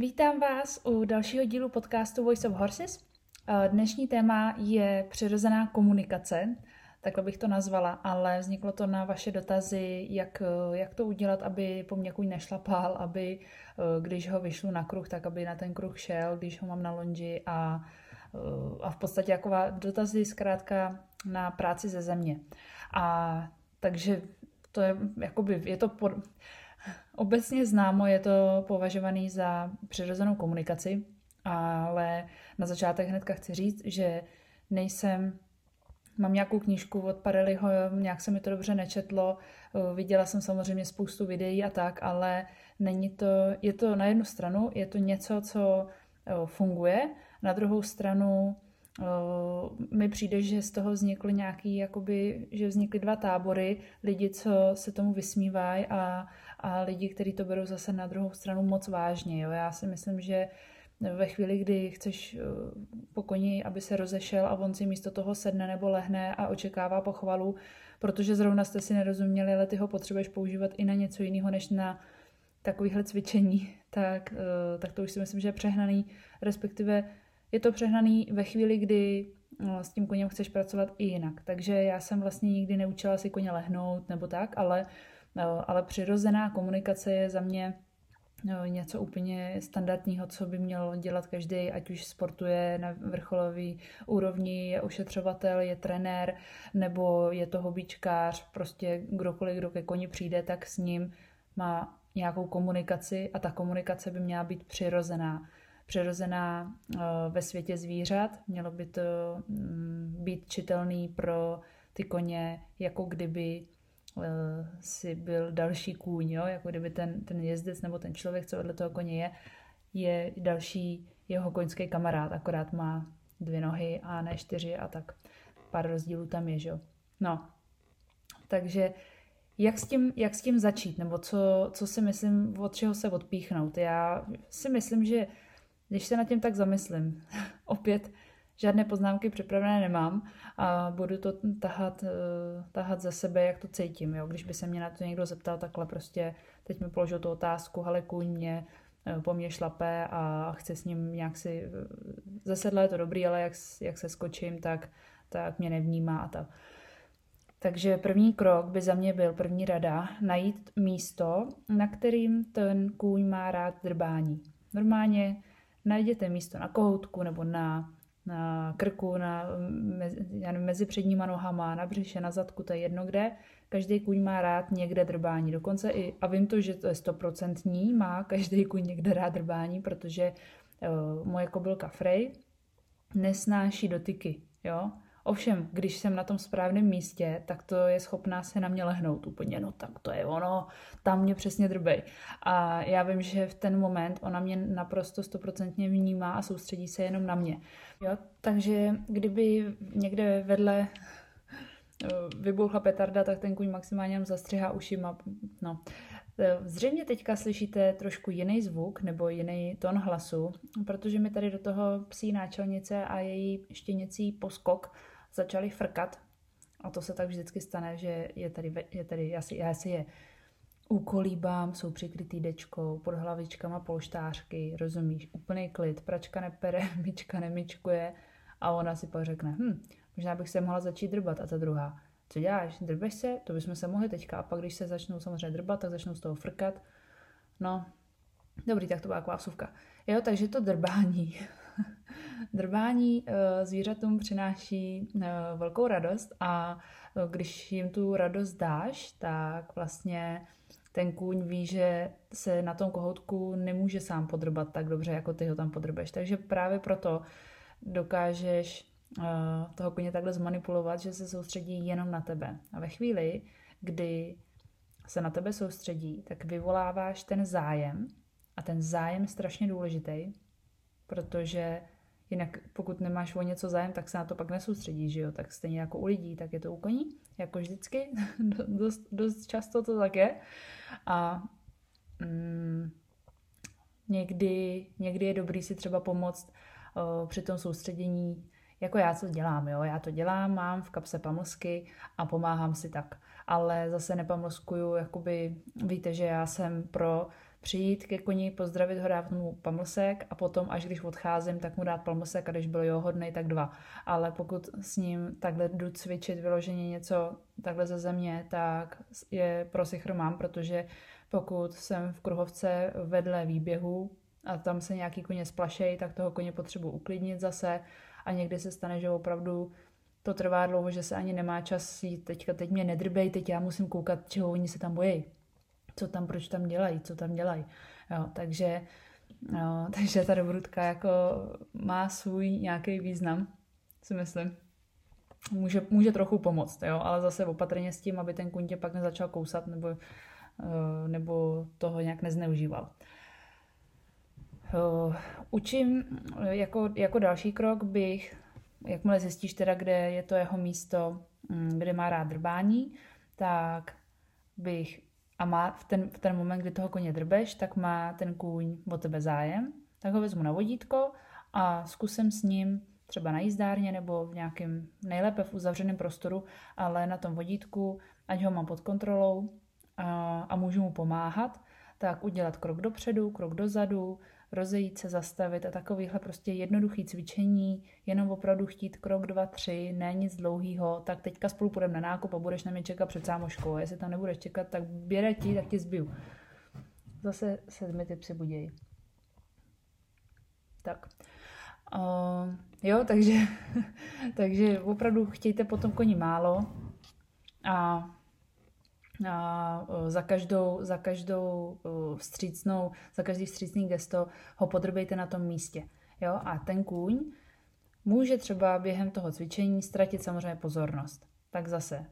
Vítám vás u dalšího dílu podcastu Voice of Horses. Eh, dnešní téma je přirozená komunikace, takhle bych to nazvala, ale vzniklo to na vaše dotazy, jak, eh, jak to udělat, aby po mě kuň nešlapal, aby eh, když ho vyšlu na kruh, tak aby na ten kruh šel, když ho mám na lonži a, a v podstatě jako dotazy zkrátka na práci ze země. A takže to je, jakoby, je to pod, Obecně známo je to považovaný za přirozenou komunikaci, ale na začátek hnedka chci říct, že nejsem Mám nějakou knížku od Pareliho, nějak se mi to dobře nečetlo, viděla jsem samozřejmě spoustu videí a tak, ale není to, je to na jednu stranu, je to něco, co funguje, na druhou stranu mi přijde, že z toho vznikly nějaký, jakoby, že vznikly dva tábory, lidi, co se tomu vysmívají a, a lidi, kteří to berou zase na druhou stranu moc vážně. Jo. Já si myslím, že ve chvíli, kdy chceš eh, po koni, aby se rozešel a on si místo toho sedne nebo lehne a očekává pochvalu, protože zrovna jste si nerozuměli, ale ty ho potřebuješ používat i na něco jiného, než na takovýhle cvičení, tak, eh, tak to už si myslím, že je přehnaný, respektive je to přehnaný ve chvíli, kdy eh, s tím koněm chceš pracovat i jinak. Takže já jsem vlastně nikdy neučila si koně lehnout nebo tak, ale ale přirozená komunikace je za mě něco úplně standardního, co by měl dělat každý, ať už sportuje na vrcholový úrovni, je ošetřovatel, je trenér, nebo je to hobíčkář, prostě kdokoliv, kdo ke koni přijde, tak s ním má nějakou komunikaci a ta komunikace by měla být přirozená. Přirozená ve světě zvířat, mělo by to mm, být čitelný pro ty koně, jako kdyby Eh, si byl další kůň, jo? jako kdyby ten, ten jezdec nebo ten člověk, co vedle toho koně je, je další jeho koňský kamarád, akorát má dvě nohy a ne čtyři a tak pár rozdílů tam je, že jo. No, takže jak s tím, jak s tím začít, nebo co, co si myslím, od čeho se odpíchnout? Já si myslím, že když se nad tím tak zamyslím, opět žádné poznámky připravené nemám a budu to tahat, eh, tahat za sebe, jak to cítím. Jo? Když by se mě na to někdo zeptal takhle prostě, teď mi položil tu otázku, ale kůň mě eh, po mně šlape a chce s ním nějak si, eh, zasedle je to dobrý, ale jak, jak se skočím, tak, tak mě nevnímá a tak. Takže první krok by za mě byl, první rada, najít místo, na kterým ten kůň má rád drbání. Normálně najděte místo na kohoutku nebo na na krku, na, mezi, já nevím, mezi předníma nohama, na břiše, na zadku, to je jedno kde. Každý kuň má rád někde drbání. Dokonce i, a vím to, že to je stoprocentní, má každý kuň někde rád drbání, protože uh, moje kobylka Frey nesnáší dotyky, jo. Ovšem, když jsem na tom správném místě, tak to je schopná se na mě lehnout úplně, no tak to je ono, tam mě přesně drbej. A já vím, že v ten moment ona mě naprosto stoprocentně vnímá a soustředí se jenom na mě. Jo, takže kdyby někde vedle eh, vybuchla petarda, tak ten kuň maximálně jenom zastřihá ušima. No. Eh, zřejmě teďka slyšíte trošku jiný zvuk nebo jiný ton hlasu, protože mi tady do toho psí náčelnice a její štěněcí poskok začaly frkat. A to se tak vždycky stane, že je tady, je tady já, si, já si je ukolíbám, jsou přikrytý dečkou, pod hlavičkama polštářky, rozumíš, úplný klid, pračka nepere, myčka nemičkuje a ona si pak řekne, hm, možná bych se mohla začít drbat. A ta druhá, co děláš, drbeš se, to bychom se mohli teďka. A pak když se začnou samozřejmě drbat, tak začnou z toho frkat, no, dobrý, tak to byla taková vsuvka. Jo, takže to drbání Drbání eh, zvířatům přináší eh, velkou radost a eh, když jim tu radost dáš, tak vlastně ten kůň ví, že se na tom kohoutku nemůže sám podrbat tak dobře, jako ty ho tam podrbeš. Takže právě proto dokážeš toho koně takhle zmanipulovat, že se soustředí jenom na tebe. A ve chvíli, kdy se na tebe soustředí, tak vyvoláváš ten zájem a ten zájem je strašně důležitý, protože jinak pokud nemáš o něco zájem, tak se na to pak nesoustředíš, že jo? Tak stejně jako u lidí, tak je to u koní, jako vždycky, dost, dost často to tak je. A mm, někdy, někdy je dobrý si třeba pomoct uh, při tom soustředění, jako já to dělám, jo, já to dělám, mám v kapse pamlsky a pomáhám si tak. Ale zase nepamlskuju, jakoby, víte, že já jsem pro přijít ke koni, pozdravit ho, dát mu pamlsek a potom, až když odcházím, tak mu dát pamlsek a když byl jeho hodnej, tak dva. Ale pokud s ním takhle jdu cvičit vyloženě něco takhle ze země, tak je prosichromám, protože pokud jsem v kruhovce vedle výběhu a tam se nějaký koně splašejí, tak toho koně potřebuji uklidnit zase a někdy se stane, že opravdu to trvá dlouho, že se ani nemá čas jít, teďka teď mě nedrbej, teď já musím koukat, čeho oni se tam bojí, co tam, proč tam dělají, co tam dělají. Jo, takže, jo, takže ta dobrutka jako má svůj nějaký význam, si myslím. Může, může trochu pomoct, jo, ale zase opatrně s tím, aby ten kuň tě pak nezačal kousat nebo, eh, nebo toho nějak nezneužíval. Eh, učím, jako, jako další krok bych jakmile zjistíš teda, kde je to jeho místo, mm, kde má rád drbání, tak bych a má v ten, v ten moment, kdy toho koně drbeš, tak má ten kůň o tebe zájem, tak ho vezmu na vodítko a zkusím s ním třeba na jízdárně nebo v nějakém, nejlépe v uzavřeném prostoru, ale na tom vodítku, ať ho mám pod kontrolou a, a můžu mu pomáhat, tak udělat krok dopředu, krok dozadu, rozejít se, zastavit a takovýhle prostě jednoduchý cvičení, jenom opravdu chtít krok, dva, tři, ne nic dlouhýho, tak teďka spolu půjdeme na nákup a budeš na mě čekat před sámoškou. A jestli tam nebudeš čekat, tak běre ti, tak ti zbiju. Zase se mi ty psy budějí. Tak. Uh, jo, takže, takže opravdu chtějte potom koni málo a a za každou, za každou vstřícnou, za každý vstřícný gesto ho podrbejte na tom místě. Jo? A ten kůň může třeba během toho cvičení ztratit samozřejmě pozornost. Tak zase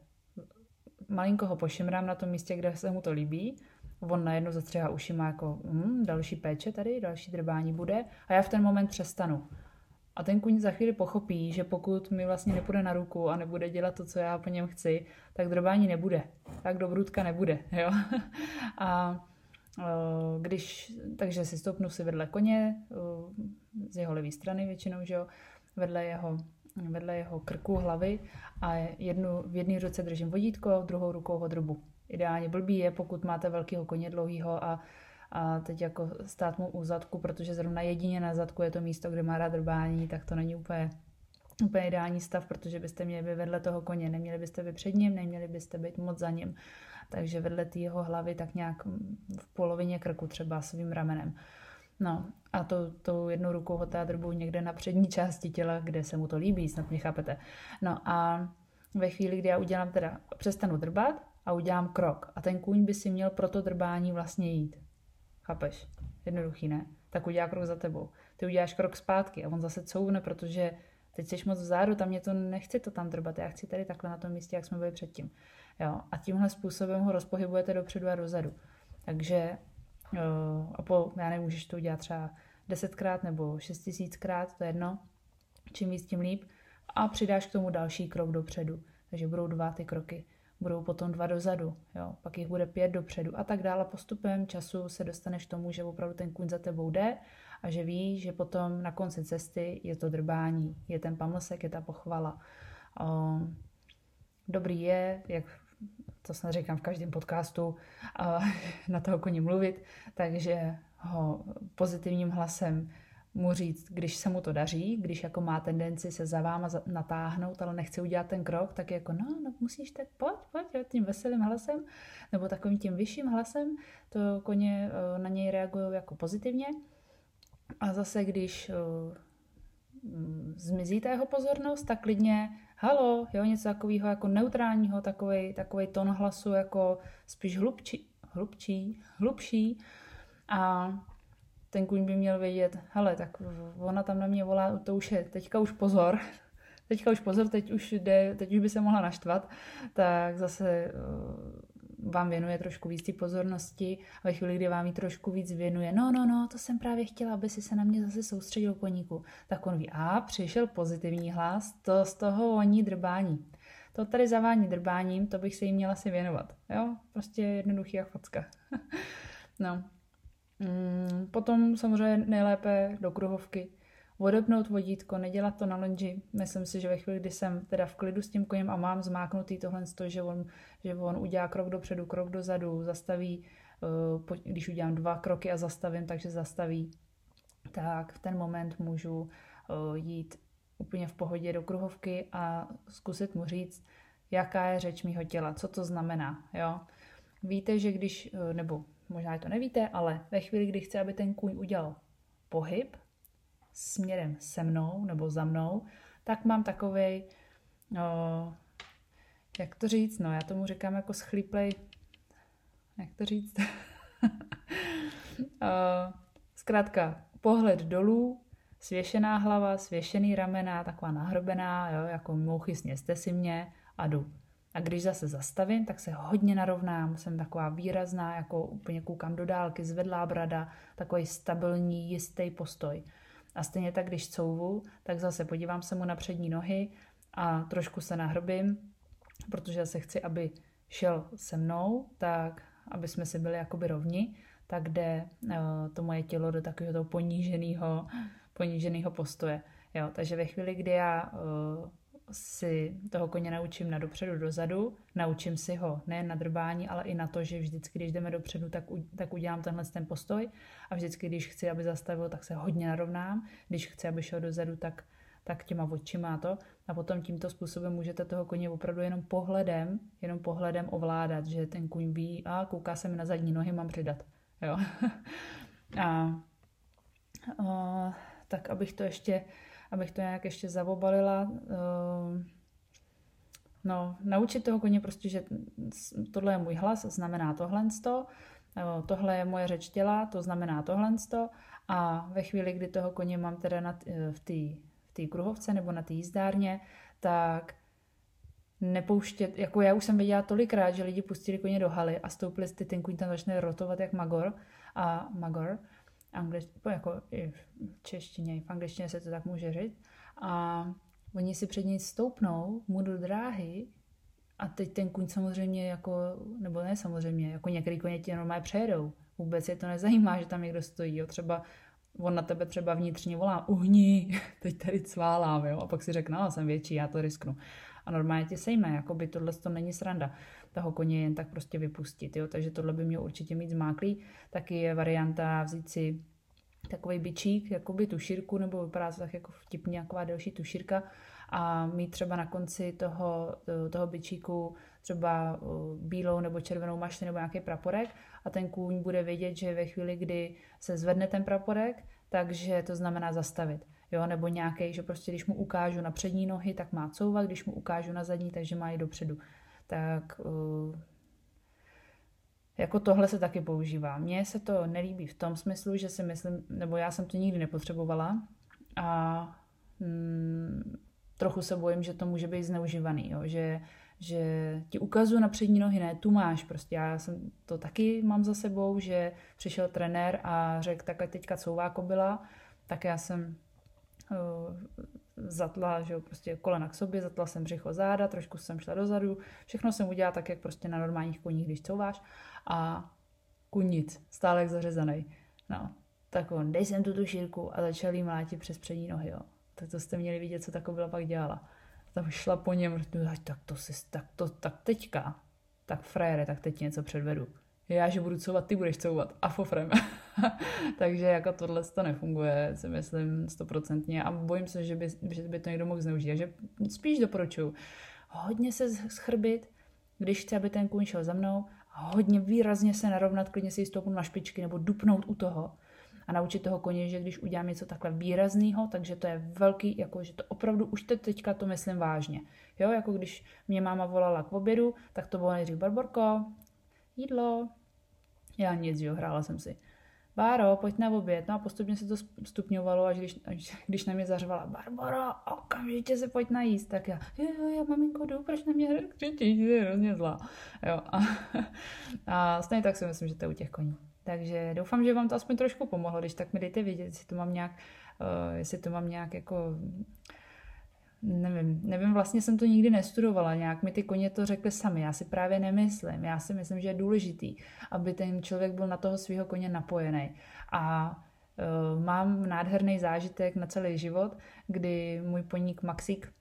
malinko ho pošimrám na tom místě, kde se mu to líbí, on najednou zastřihá ušima jako hm, další péče tady, další drbání bude a já v ten moment přestanu. A ten kuň za chvíli pochopí, že pokud mi vlastně nepůjde na ruku a nebude dělat to, co já po něm chci, tak drobání nebude. Tak dobrůdka nebude. Jo? A když, takže si stoupnu si vedle koně, z jeho levé strany většinou, že jo, vedle jeho, vedle jeho krku, hlavy a jednu, v jedné ruce držím vodítko, druhou rukou ho drubu. Ideálně blbý je, pokud máte velkého koně dlouhýho a a teď jako stát mu u zadku, protože zrovna jedině na zadku je to místo, kde má rád drbání, tak to není úplně úplně ideální stav, protože byste měli být vedle toho koně, neměli byste být před ním, neměli byste být moc za ním. Takže vedle té jeho hlavy tak nějak v polovině krku třeba svým ramenem. No a to, tou jednou rukou ho teda drbu někde na přední části těla, kde se mu to líbí, snad mě chápete. No a ve chvíli, kdy já udělám teda, přestanu drbat a udělám krok a ten kůň by si měl pro to drbání vlastně jít. Chápeš? Jednoduchý, ne? Tak udělá krok za tebou. Ty uděláš krok zpátky a on zase couvne, protože teď jsi moc vzadu, tam mě to nechci to tam drbat, já chci tady takhle na tom místě, jak jsme byli předtím. Jo? A tímhle způsobem ho rozpohybujete dopředu a dozadu. Takže a po, já nevím, můžeš to udělat třeba desetkrát nebo šest tisíckrát, to je jedno, čím víc, tím líp. A přidáš k tomu další krok dopředu. Takže budou dva ty kroky budou potom dva dozadu, jo, pak jich bude pět dopředu a tak dále. Postupem času se dostaneš k tomu, že opravdu ten kuň za tebou jde a že víš, že potom na konci cesty je to drbání, je ten pamlsek, je ta pochvala. Um, dobrý je, jak to snad říkám v každém podcastu, uh, na toho koni mluvit, takže ho pozitivním hlasem mu říct, když se mu to daří, když jako má tendenci se za váma natáhnout, ale nechce udělat ten krok, tak jako no, no musíš tak pojď, pojď, tím veselým hlasem, nebo takovým tím vyšším hlasem, to koně eh, na něj reagují jako pozitivně. A zase, když uh, zmizí ta jeho pozornost, tak klidně halo, jo, něco takového jako neutrálního, takový, takový tón hlasu jako spíš hlubčí, hlubčí, hlubší a ten kuň by měl vědět, hele, tak ona tam na mě volá, to už je, teďka už pozor, teďka už pozor, teď už jde, teď už by se mohla naštvat, tak zase uh, vám věnuje trošku víc pozornosti a ve chvíli, kdy vám ji trošku víc věnuje, no, no, no, to jsem právě chtěla, aby si se na mě zase soustředil koníku, tak on ví, a přišel pozitivní hlas, to z toho voní drbání. To tady zavání drbáním, to bych se jí měla si věnovat. Jo, prostě jednoduchý jak facka. no, Mm, potom samozřejmě nejlépe do kruhovky. Odepnout vodítko, nedělat to na lenži. Myslím si, že ve chvíli, kdy jsem teda v klidu s tím koněm a mám zmáknutý tohle, že on, že on udělá krok dopředu, krok dozadu, zastaví když udělám dva kroky a zastavím, takže zastaví, tak v ten moment můžu jít úplně v pohodě do kruhovky a zkusit mu říct, jaká je řeč mýho těla, co to znamená. Jo? Víte, že když, nebo možná to nevíte, ale ve chvíli, kdy chce, aby ten kůň udělal pohyb směrem se mnou nebo za mnou, tak mám takový, no, jak to říct, no já tomu říkám jako schlíplej, jak to říct, zkrátka pohled dolů, svěšená hlava, svěšený ramena, taková nahrbená, jo, jako mouchy sněste si mě a jdu. A když zase zastavím, tak se hodně narovnám, jsem taková výrazná, jako úplně koukám do dálky, zvedlá brada, takový stabilní, jistý postoj. A stejně tak, když couvu, tak zase podívám se mu na přední nohy a trošku se nahrbím, protože zase chci, aby šel se mnou, tak aby jsme si byli jakoby rovni, tak jde uh, to moje tělo do takového toho poníženého, poníženého postoje. Jo, takže ve chvíli, kdy já uh, si toho koně naučím na dopředu, dozadu, naučím si ho ne na drbání, ale i na to, že vždycky, když jdeme dopředu, tak, u, tak udělám tenhle ten postoj a vždycky, když chci, aby zastavil, tak se hodně narovnám, když chci, aby šel dozadu, tak, tak těma očima a to. A potom tímto způsobem můžete toho koně opravdu jenom pohledem, jenom pohledem ovládat, že ten kuň ví, a kouká se mi na zadní nohy, mám přidat. Jo. a, a, tak abych to ještě abych to nějak ještě zavobalila. Ehm, no, naučit toho koně prostě, že tohle je můj hlas, znamená tohle tohle je moje řeč těla, to znamená tohle a ve chvíli, kdy toho koně mám teda na t- v té v tý kruhovce nebo na té jízdárně, tak nepouštět, jako já už jsem viděla tolikrát, že lidi pustili koně do haly a stoupili ty, ten kuň tam začne rotovat jak magor a magor anglič, jako i v češtině, i v angličtině se to tak může říct. A oni si před ní stoupnou mu do dráhy a teď ten kuň samozřejmě jako, nebo ne samozřejmě, jako některý koně ti normálně přejedou. Vůbec je to nezajímá, že tam někdo stojí. Jo. Třeba on na tebe třeba vnitřně volá, uhni, teď tady cválám, jo. A pak si řekne, no, jsem větší, já to risknu. A normálně tě sejme, jako by tohle to není sranda toho koně jen tak prostě vypustit. Jo? Takže tohle by mělo určitě mít zmáklý. Taky je varianta vzít si takový bičík, jakoby tušírku, nebo vypadá to tak jako vtipně, taková delší tušírka a mít třeba na konci toho, toho bičíku třeba bílou nebo červenou mašli nebo nějaký praporek a ten kůň bude vědět, že ve chvíli, kdy se zvedne ten praporek, takže to znamená zastavit. Jo, nebo nějaký, že prostě když mu ukážu na přední nohy, tak má couvat, když mu ukážu na zadní, takže má i dopředu tak uh, jako tohle se taky používá. Mně se to nelíbí v tom smyslu, že si myslím, nebo já jsem to nikdy nepotřebovala a mm, trochu se bojím, že to může být zneužívaný, jo? Že, že ti ukazuju na přední nohy, ne, tu máš, prostě já jsem to taky mám za sebou, že přišel trenér a řekl, takhle teďka couvá kobila, tak já jsem zatla, že jo, prostě kolena k sobě, zatla jsem břicho záda, trošku jsem šla dozadu, všechno jsem udělala tak, jak prostě na normálních koních, když couváš a kunic, stále jak zařezaný. No, tak on, dej sem tu tu šírku a začal jí mlátit přes přední nohy, jo. Tak to jste měli vidět, co taková pak dělala. Tam šla po něm, tak to si, tak to, tak teďka, tak frajere, tak teď něco předvedu já, že budu couvat, ty budeš couvat a fofrem. Takže jako tohle to nefunguje, si myslím stoprocentně a bojím se, že by, že by to někdo mohl zneužít. Takže spíš doporučuju hodně se schrbit, když chci, aby ten kůň šel za mnou, hodně výrazně se narovnat, klidně si stoupnout na špičky nebo dupnout u toho a naučit toho koně, že když udělám něco takhle výrazného, takže to je velký, jako že to opravdu už te, teďka to myslím vážně. Jo, jako když mě máma volala k obědu, tak to bylo nejdřív Barborko, jídlo, já nic, jo, hrála jsem si. Báro, pojď na oběd. No a postupně se to stupňovalo, až když, až, když na mě zařvala Barbara, okamžitě se pojď najíst. Tak já, jo, jo, já maminko, jdu, proč na mě křičíš, je hrozně zlá. Jo, a, a stejně tak si myslím, že to je u těch koní. Takže doufám, že vám to aspoň trošku pomohlo, když tak mi dejte vědět, jestli to mám nějak, uh, jestli to mám nějak jako nevím, nevím, vlastně jsem to nikdy nestudovala, nějak mi ty koně to řekly sami, já si právě nemyslím, já si myslím, že je důležitý, aby ten člověk byl na toho svého koně napojený. A uh, mám nádherný zážitek na celý život, kdy můj poník Maxík,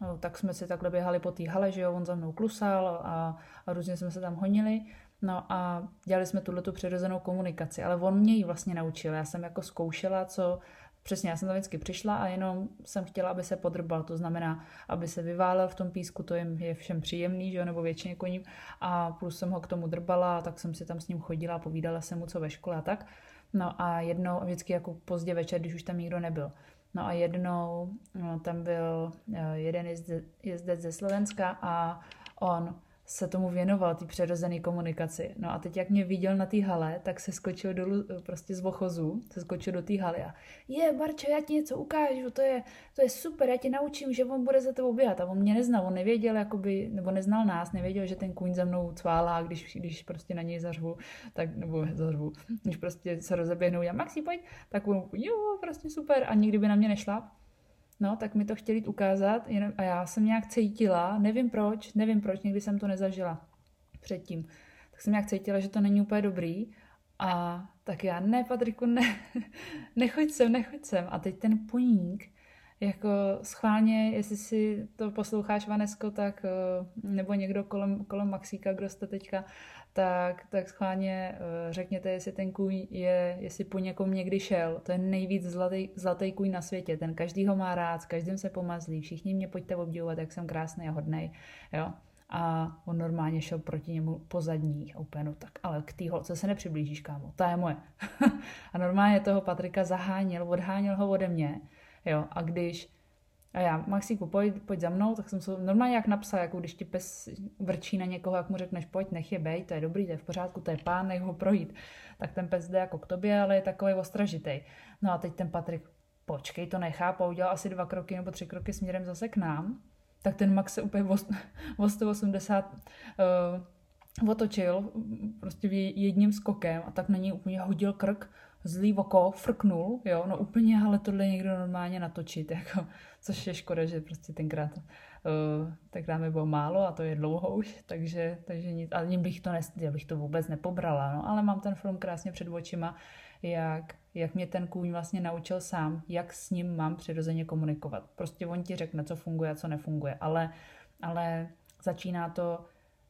uh, tak jsme si takhle běhali po té hale, že jo, on za mnou klusal a, a různě jsme se tam honili. No a dělali jsme tuhle tu přirozenou komunikaci, ale on mě ji vlastně naučil. Já jsem jako zkoušela, co Přesně, já jsem tam vždycky přišla a jenom jsem chtěla, aby se podrbal, to znamená, aby se vyválel v tom písku, to jim je všem příjemný, že jo, nebo většině koním, a plus jsem ho k tomu drbala, tak jsem si tam s ním chodila, povídala jsem mu, co ve škole a tak. No a jednou, vždycky jako pozdě večer, když už tam nikdo nebyl. No a jednou no, tam byl eh, jeden jezdec ze Slovenska a on se tomu věnoval, té přirozené komunikaci. No a teď, jak mě viděl na té hale, tak se skočil dolů eh, prostě z vochozu, se skočil do té haly a je, Barčo, já ti něco ukážu, to je, to je super, já ti naučím, že on bude za tebou běhat. A on mě neznal, on nevěděl, jakoby, nebo neznal nás, nevěděl, že ten kůň za mnou cválá, když, když prostě na něj zařvu, tak, nebo zařvu, když prostě se rozeběhnou, já Maxi, pojď, tak on, jo, prostě super, a nikdy by na mě nešla. No, tak mi to chtěli ukázat a já jsem nějak cítila, nevím proč, nevím proč, někdy jsem to nezažila předtím. Tak jsem nějak cítila, že to není úplně dobrý a tak já, ne Patriku, ne, nechoď sem, nechoď sem. A teď ten poník, jako schválně, jestli si to posloucháš, Vanesko, tak, eh, nebo někdo kolem, kolem Maxíka, kdo jste teďka, tak, tak schválně eh, řekněte, jestli ten kůň je, jestli po někom někdy šel. To je nejvíc zlatý, zlatý kůň na světě. Ten každý ho má rád, s každým se pomazlí. Všichni mě pojďte obdivovat, jak jsem krásný a hodnej. Jo? A on normálně šel proti němu po zadních a úplně, no tak, ale k té holce se nepřiblížíš, kámo, ta je moje. a normálně toho Patrika zaháněl, odháněl ho ode mě, jo, a když a já, Maxíku, pojď, pojď za mnou, tak jsem se normálně jak napsal, jako když ti pes vrčí na někoho, jak mu řekneš, pojď, nech je bej, to je dobrý, to je v pořádku, to je pán, nech ho projít. Tak ten pes jde jako k tobě, ale je takový ostražitej. No a teď ten Patrik, počkej, to nechápu, udělal asi dva kroky nebo tři kroky směrem zase k nám, tak ten Max se úplně o 180 uh, otočil prostě jedním skokem a tak na něj úplně hodil krk, zlý oko, frknul, jo, no úplně, ale tohle někdo normálně natočit, jako, což je škoda, že prostě tenkrát uh, tenkrát mi bylo málo a to je dlouho už, takže, takže nic, ale bych to, nes, já bych to vůbec nepobrala, no, ale mám ten film krásně před očima, jak, jak mě ten kůň vlastně naučil sám, jak s ním mám přirozeně komunikovat. Prostě on ti řekne, co funguje a co nefunguje, ale, ale začíná to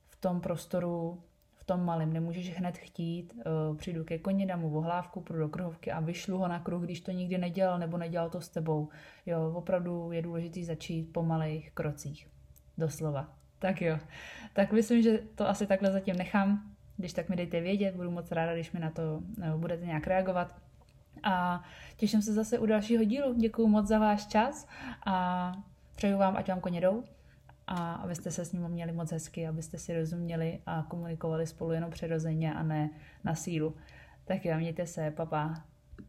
v tom prostoru tom malém. Nemůžeš hned chtít, uh, přijdu ke koni, dám mu vohlávku, půjdu do kruhovky a vyšlu ho na kruh, když to nikdy nedělal nebo nedělal to s tebou. Jo, opravdu je důležité začít po malých krocích. Doslova. Tak jo. Tak myslím, že to asi takhle zatím nechám. Když tak mi dejte vědět, budu moc ráda, když mi na to uh, budete nějak reagovat. A těším se zase u dalšího dílu. Děkuji moc za váš čas a přeju vám, ať vám koně jdou a abyste se s ním měli moc hezky, abyste si rozuměli a komunikovali spolu jenom přirozeně a ne na sílu. Tak jo, mějte se, papa.